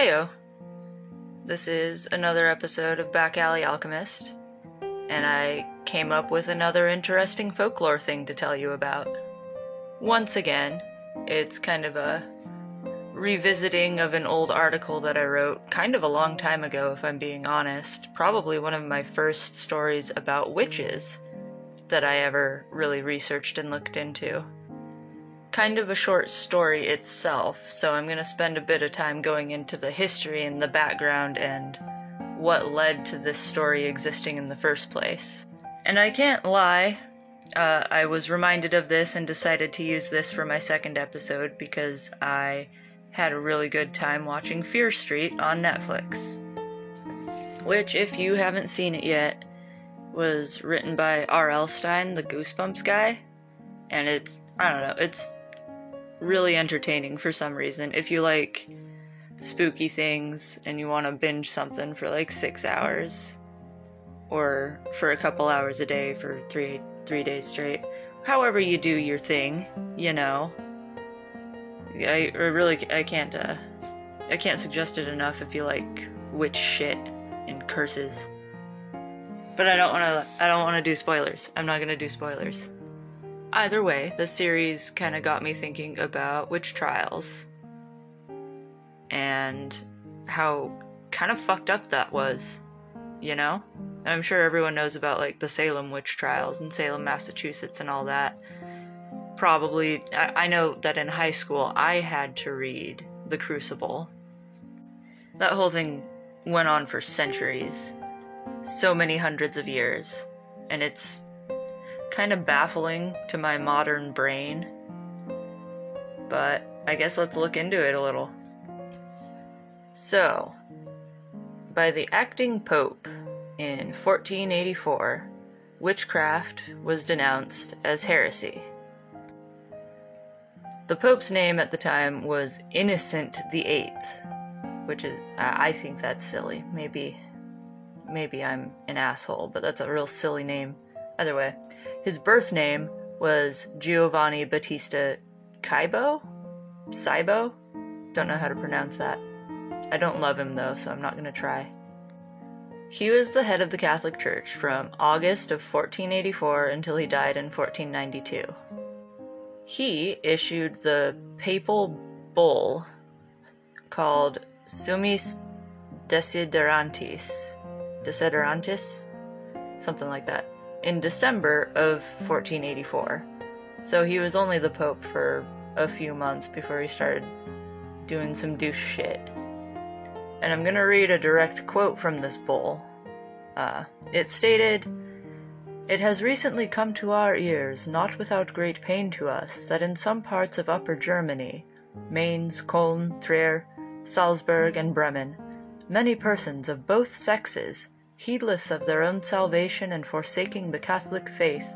Heyo. This is another episode of Back Alley Alchemist, and I came up with another interesting folklore thing to tell you about. Once again, it's kind of a revisiting of an old article that I wrote kind of a long time ago, if I'm being honest. Probably one of my first stories about witches that I ever really researched and looked into kind of a short story itself, so I'm going to spend a bit of time going into the history and the background and what led to this story existing in the first place. And I can't lie, uh, I was reminded of this and decided to use this for my second episode because I had a really good time watching Fear Street on Netflix. Which, if you haven't seen it yet, was written by R.L. Stine, the Goosebumps guy. And it's, I don't know, it's really entertaining for some reason. If you like spooky things and you want to binge something for like six hours or for a couple hours a day for three three days straight, however you do your thing, you know. I really I can't uh, I can't suggest it enough if you like witch shit and curses. But I don't want to I don't want to do spoilers. I'm not going to do spoilers. Either way, the series kind of got me thinking about witch trials and how kind of fucked up that was, you know? And I'm sure everyone knows about like the Salem witch trials in Salem, Massachusetts, and all that. Probably, I, I know that in high school I had to read The Crucible. That whole thing went on for centuries, so many hundreds of years, and it's kind of baffling to my modern brain. But I guess let's look into it a little. So, by the acting pope in 1484, witchcraft was denounced as heresy. The pope's name at the time was Innocent Eighth, which is I think that's silly. Maybe maybe I'm an asshole, but that's a real silly name. Either way, his birth name was Giovanni Battista Caibo? Cybo? Don't know how to pronounce that. I don't love him though, so I'm not going to try. He was the head of the Catholic Church from August of 1484 until he died in 1492. He issued the papal bull called Summis Desiderantis. Desiderantis? Something like that in December of 1484. So he was only the Pope for a few months before he started doing some douche shit. And I'm gonna read a direct quote from this bull. Uh, it stated, It has recently come to our ears, not without great pain to us, that in some parts of Upper Germany, Mainz, Cologne, Trier, Salzburg, and Bremen, many persons of both sexes heedless of their own salvation and forsaking the Catholic faith,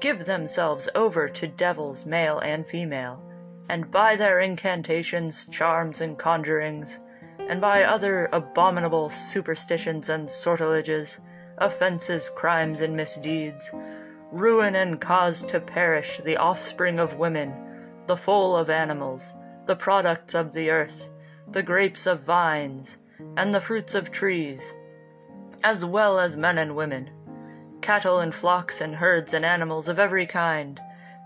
give themselves over to devils male and female, and by their incantations, charms, and conjurings, and by other abominable superstitions and sortileges, offences, crimes, and misdeeds, ruin and cause to perish the offspring of women, the foal of animals, the products of the earth, the grapes of vines, and the fruits of trees, as well as men and women, cattle and flocks and herds and animals of every kind,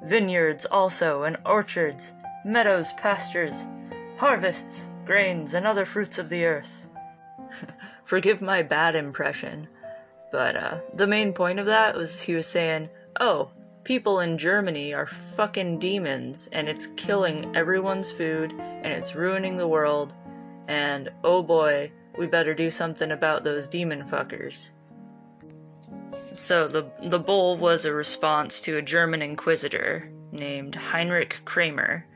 vineyards also and orchards, meadows, pastures, harvests, grains, and other fruits of the earth. Forgive my bad impression, but uh, the main point of that was he was saying, oh, people in Germany are fucking demons, and it's killing everyone's food, and it's ruining the world, and oh boy, we better do something about those demon fuckers. So the the bull was a response to a German inquisitor named Heinrich Kramer,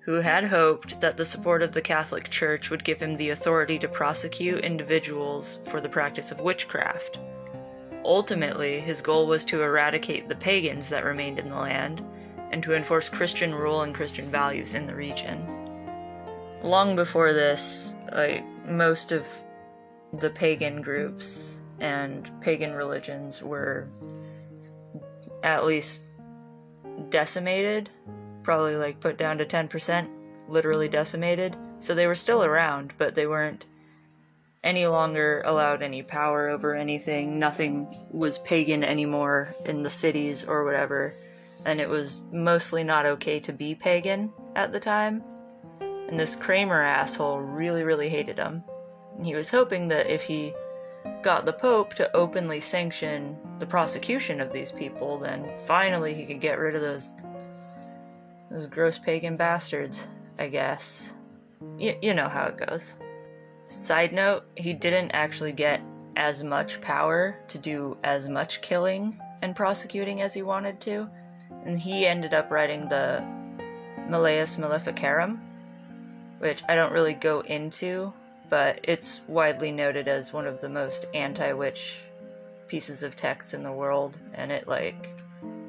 who had hoped that the support of the Catholic Church would give him the authority to prosecute individuals for the practice of witchcraft. Ultimately, his goal was to eradicate the pagans that remained in the land and to enforce Christian rule and Christian values in the region. Long before this, like most of the pagan groups and pagan religions were at least decimated, probably like put down to 10%, literally decimated So they were still around, but they weren't any longer allowed any power over anything. Nothing was pagan anymore in the cities or whatever. And it was mostly not okay to be pagan at the time. And this Kramer asshole really, really hated him. He was hoping that if he got the Pope to openly sanction the prosecution of these people, then finally he could get rid of those those gross pagan bastards, I guess. Y- you know how it goes. Side note, he didn't actually get as much power to do as much killing and prosecuting as he wanted to, and he ended up writing the Malleus Maleficarum, which I don't really go into, but it's widely noted as one of the most anti-witch pieces of text in the world, and it like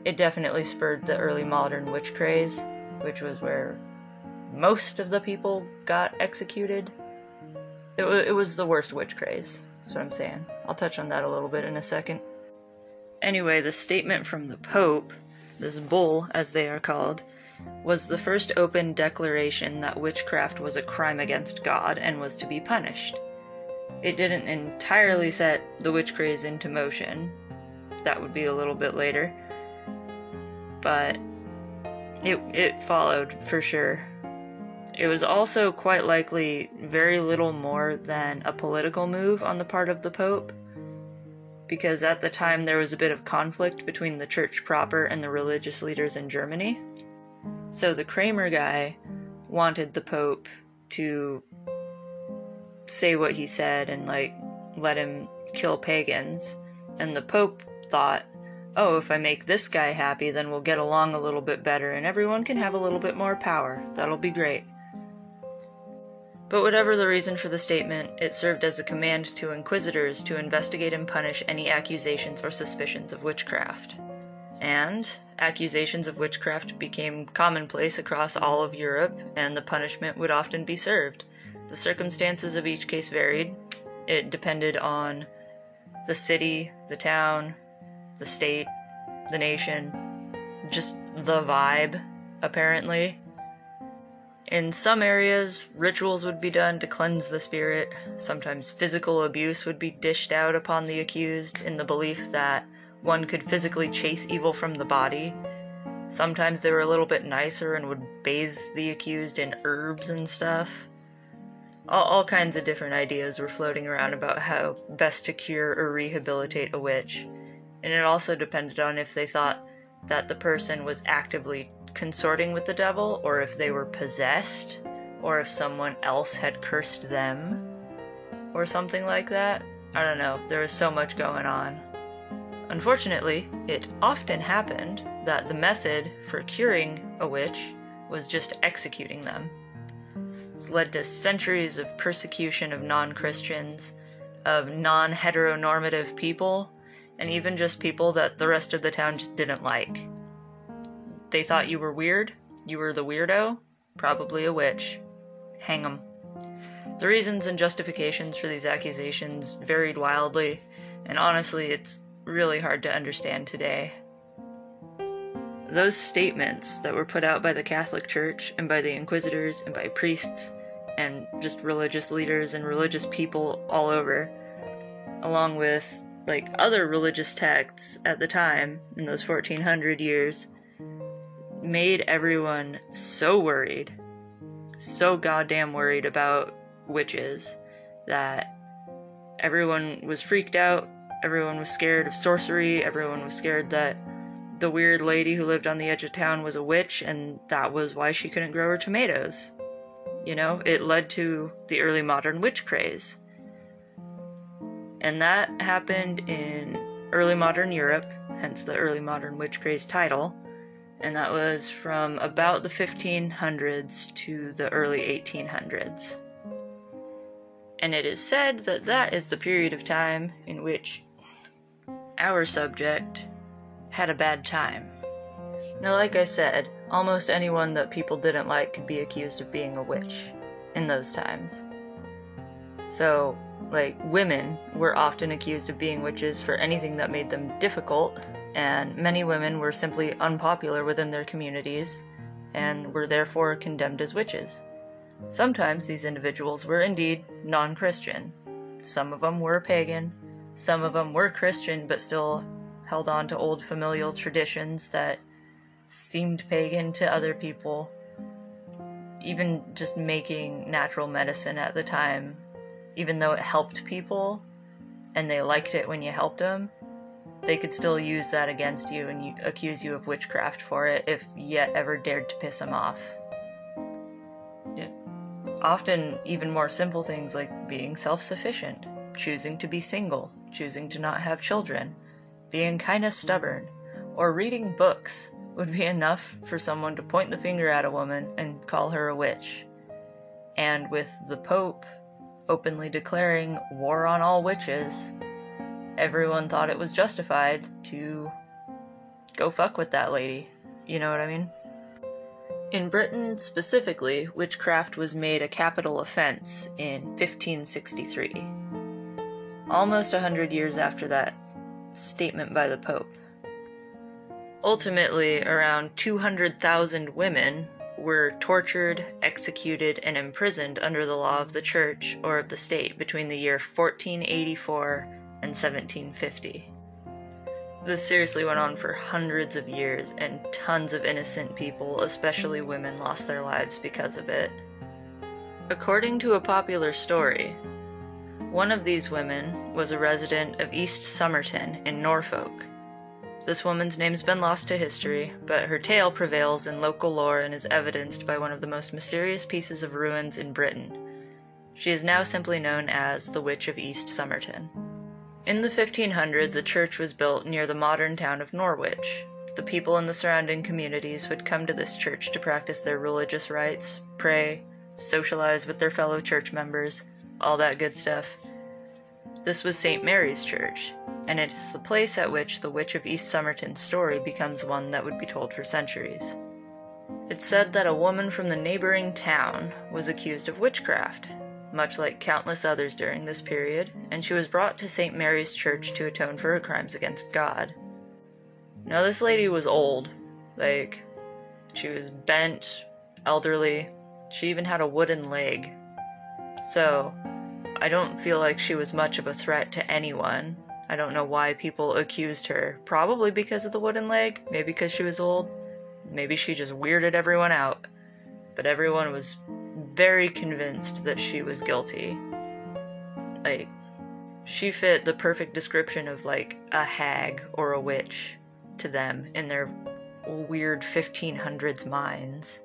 it definitely spurred the early modern witch craze, which was where most of the people got executed it, w- it was the worst witch craze. That's what I'm saying. I'll touch on that a little bit in a second. Anyway, the statement from the Pope, this bull, as they are called, was the first open declaration that witchcraft was a crime against God and was to be punished. It didn't entirely set the witch craze into motion. That would be a little bit later. But it it followed for sure. It was also quite likely very little more than a political move on the part of the Pope, because at the time there was a bit of conflict between the church proper and the religious leaders in Germany. So the Kramer guy wanted the Pope to say what he said and, like, let him kill pagans. And the Pope thought, oh, if I make this guy happy, then we'll get along a little bit better and everyone can have a little bit more power. That'll be great. But whatever the reason for the statement, it served as a command to inquisitors to investigate and punish any accusations or suspicions of witchcraft. And accusations of witchcraft became commonplace across all of Europe, and the punishment would often be served. The circumstances of each case varied. It depended on the city, the town, the state, the nation, just the vibe, apparently. In some areas, rituals would be done to cleanse the spirit. Sometimes physical abuse would be dished out upon the accused in the belief that one could physically chase evil from the body. Sometimes they were a little bit nicer and would bathe the accused in herbs and stuff. All, all kinds of different ideas were floating around about how best to cure or rehabilitate a witch. And it also depended on if they thought that the person was actively consorting with the devil, or if they were possessed, or if someone else had cursed them, or something like that. I don't know, there was so much going on. Unfortunately, it often happened that the method for curing a witch was just executing them. It's led to centuries of persecution of non Christians, of non heteronormative people, and even just people that the rest of the town just didn't like. They thought you were weird. You were the weirdo. Probably a witch. Hang 'em. The reasons and justifications for these accusations varied wildly, and honestly, it's really hard to understand today. Those statements that were put out by the Catholic Church and by the inquisitors and by priests and just religious leaders and religious people all over, along with like other religious texts at the time in those 1400 years, made everyone so worried, so goddamn worried about witches that everyone was freaked out, everyone was scared of sorcery, everyone was scared that the weird lady who lived on the edge of town was a witch and that was why she couldn't grow her tomatoes. You know, it led to the early modern witch craze. And that happened in early modern Europe, hence the early modern witch craze title and that was from about the 1500s to the early 1800s. And it is said that that is the period of time in which our subject had a bad time. Now, like I said, almost anyone that people didn't like could be accused of being a witch in those times. So, like, women were often accused of being witches for anything that made them difficult and many women were simply unpopular within their communities and were therefore condemned as witches. Sometimes these individuals were indeed non Christian. Some of them were pagan, some of them were Christian but still held on to old familial traditions that seemed pagan to other people. Even just making natural medicine at the time, even though it helped people and they liked it when you helped them, they could still use that against you and you, accuse you of witchcraft for it if yet ever dared to piss them off. Yeah. Often, even more simple things like being self sufficient, choosing to be single, choosing to not have children, being kinda stubborn, or reading books would be enough for someone to point the finger at a woman and call her a witch. And with the Pope openly declaring war on all witches, everyone thought it was justified to go fuck with that lady. You know what I mean? In Britain specifically, witchcraft was made a capital offense in 1563, almost a hundred years after that statement by the Pope. Ultimately, around 200,000 women were tortured, executed, and imprisoned under the law of the Church or of the state between the year 1484 and 1750. This seriously went on for hundreds of years, and tons of innocent people, especially women, lost their lives because of it. According to a popular story, one of these women was a resident of East Somerton in Norfolk. This woman's name's been lost to history, but her tale prevails in local lore and is evidenced by one of the most mysterious pieces of ruins in Britain. She is now simply known as the Witch of East Somerton. In the 1500s, a church was built near the modern town of Norwich. The people in the surrounding communities would come to this church to practice their religious rites, pray, socialize with their fellow church members, all that good stuff. This was St. Mary's Church, and it is the place at which the Witch of East Somerton's story becomes one that would be told for centuries. It's said that a woman from the neighboring town was accused of witchcraft, much like countless others during this period, and she was brought to St. Mary's Church to atone for her crimes against God. Now, this lady was old. Like, she was bent, elderly. She even had a wooden leg. So, I don't feel like she was much of a threat to anyone. I don't know why people accused her. Probably because of the wooden leg, maybe because she was old. Maybe she just weirded everyone out. But everyone was very convinced that she was guilty. Like, she fit the perfect description of like a hag or a witch to them in their weird 1500s minds.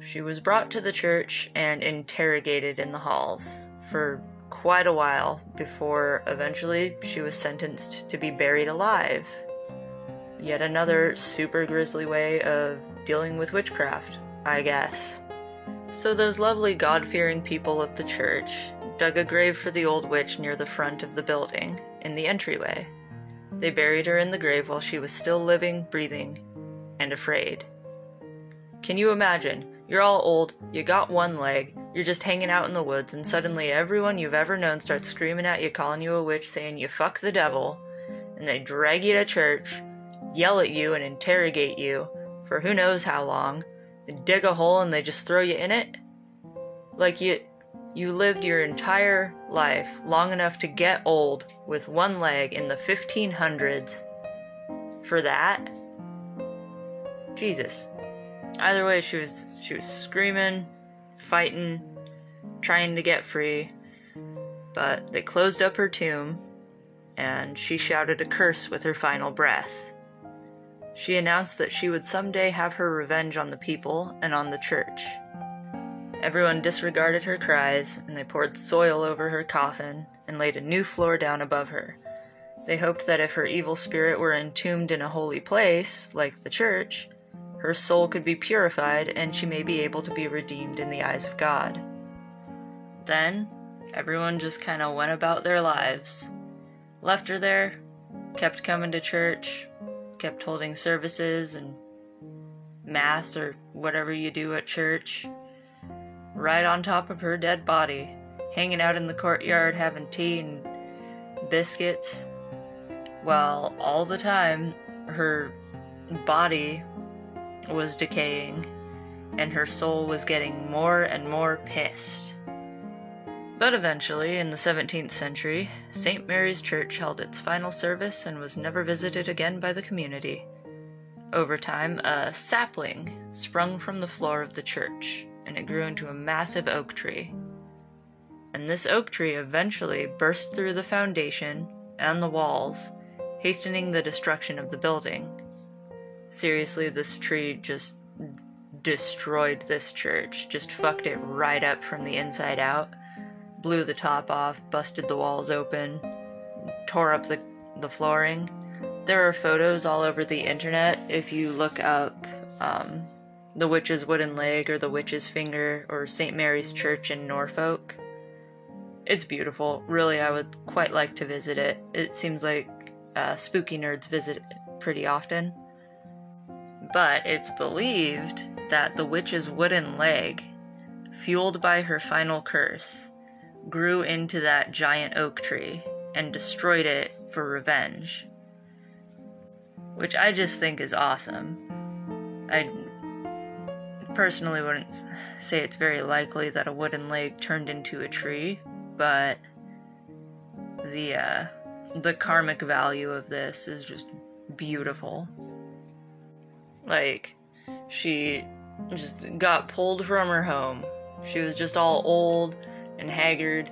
She was brought to the church and interrogated in the halls for quite a while before eventually she was sentenced to be buried alive. Yet another super grisly way of dealing with witchcraft, I guess. So those lovely God-fearing people of the church dug a grave for the old witch near the front of the building, in the entryway. They buried her in the grave while she was still living, breathing, and afraid. Can you imagine? You're all old, you got one leg, you're just hanging out in the woods, and suddenly everyone you've ever known starts screaming at you, calling you a witch, saying you fuck the devil, and they drag you to church, yell at you, and interrogate you for who knows how long, they dig a hole and they just throw you in it? Like you you lived your entire life long enough to get old with one leg in the 1500s for that? Jesus. Either way, she was she was screaming, fighting, trying to get free, but they closed up her tomb and she shouted a curse with her final breath. She announced that she would someday have her revenge on the people and on the church. Everyone disregarded her cries, and they poured soil over her coffin and laid a new floor down above her. They hoped that if her evil spirit were entombed in a holy place, like the church, her soul could be purified and she may be able to be redeemed in the eyes of God. Then, everyone just kind of went about their lives. Left her there, kept coming to church, kept holding services and mass or whatever you do at church right on top of her dead body, hanging out in the courtyard having tea and biscuits, while all the time her body was decaying and her soul was getting more and more pissed. But eventually, in the 17th century, St. Mary's Church held its final service and was never visited again by the community. Over time, a sapling sprung from the floor of the church, and it grew into a massive oak tree. And this oak tree eventually burst through the foundation and the walls, hastening the destruction of the building. Seriously, this tree just destroyed this church, just fucked it right up from the inside out, blew the top off, busted the walls open, tore up the, the flooring. There are photos all over the internet if you look up um, the Witch's Wooden Leg or the Witch's Finger or St. Mary's Church in Norfolk. It's beautiful. Really, I would quite like to visit it. It seems like uh, spooky nerds visit it pretty often. But it's believed that the witch's wooden leg, fueled by her final curse, grew into that giant oak tree and destroyed it for revenge. Which I just think is awesome. I personally wouldn't say it's very likely that a wooden leg turned into a tree, but the uh, the karmic value of this is just beautiful. Like she just got pulled from her home. She was just all old and haggard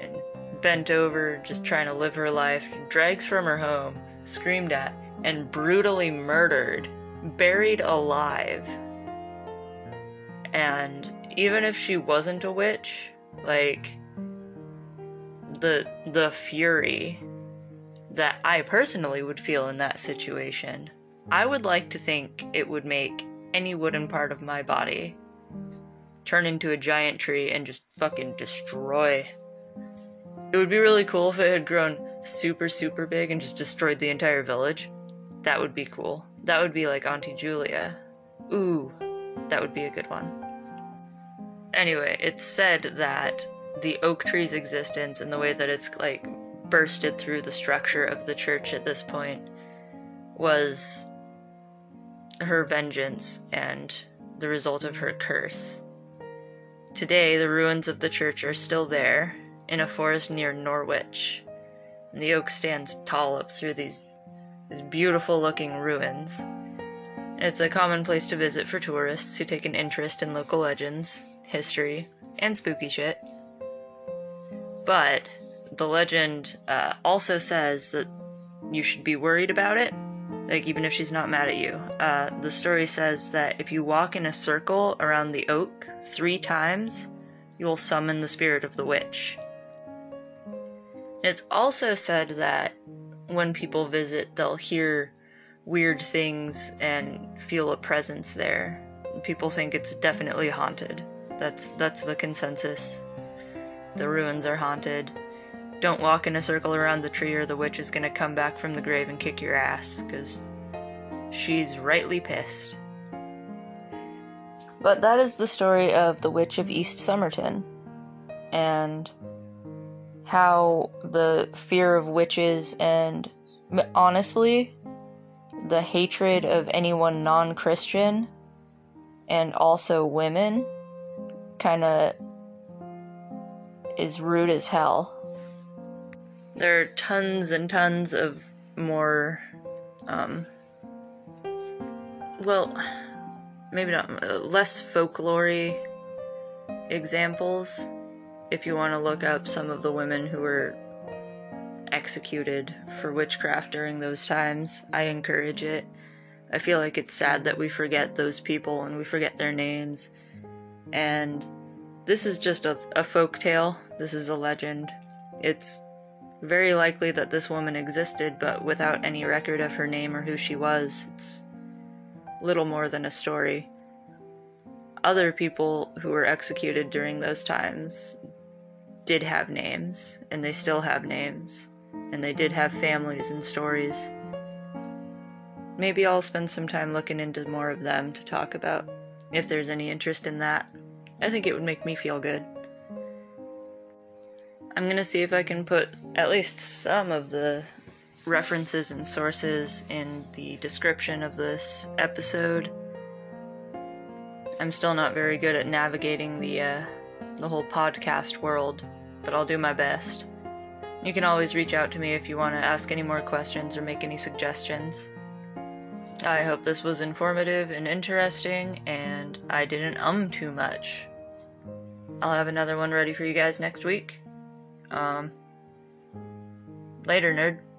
and bent over, just trying to live her life. Drags from her home, screamed at, and brutally murdered, buried alive. And even if she wasn't a witch, like the the fury that I personally would feel in that situation, I would like to think it would make any wooden part of my body turn into a giant tree and just fucking destroy. It would be really cool if it had grown super, super big and just destroyed the entire village. That would be cool. That would be like Auntie Julia. Ooh, that would be a good one. Anyway, it's said that the oak tree's existence and the way that it's like bursted through the structure of the church at this point was her vengeance and the result of her curse. Today, the ruins of the church are still there in a forest near Norwich, and the oak stands tall up through these, these beautiful looking ruins. It's a common place to visit for tourists who take an interest in local legends, history, and spooky shit. But the legend uh, also says that you should be worried about it like even if she's not mad at you. Uh, the story says that if you walk in a circle around the oak three times, you will summon the spirit of the witch. It's also said that when people visit, they'll hear weird things and feel a presence there. People think it's definitely haunted. That's that's the consensus. The ruins are haunted. Don't walk in a circle around the tree or the witch is gonna come back from the grave and kick your ass, because she's rightly pissed. But that is the story of the Witch of East Somerton. And how the fear of witches and honestly, the hatred of anyone non Christian and also women kind of is rude as hell there are tons and tons of more, um, well, maybe not uh, less folklore examples. If you want to look up some of the women who were executed for witchcraft during those times, I encourage it. I feel like it's sad that we forget those people and we forget their names. And this is just a, a folk tale. This is a legend. It's very likely that this woman existed, but without any record of her name or who she was. It's little more than a story. Other people who were executed during those times did have names, and they still have names, and they did have families and stories. Maybe I'll spend some time looking into more of them to talk about, if there's any interest in that. I think it would make me feel good. I'm gonna see if I can put at least some of the references and sources in the description of this episode. I'm still not very good at navigating the uh, the whole podcast world, but I'll do my best. You can always reach out to me if you want to ask any more questions or make any suggestions. I hope this was informative and interesting, and I didn't um too much. I'll have another one ready for you guys next week. Um, later, nerd.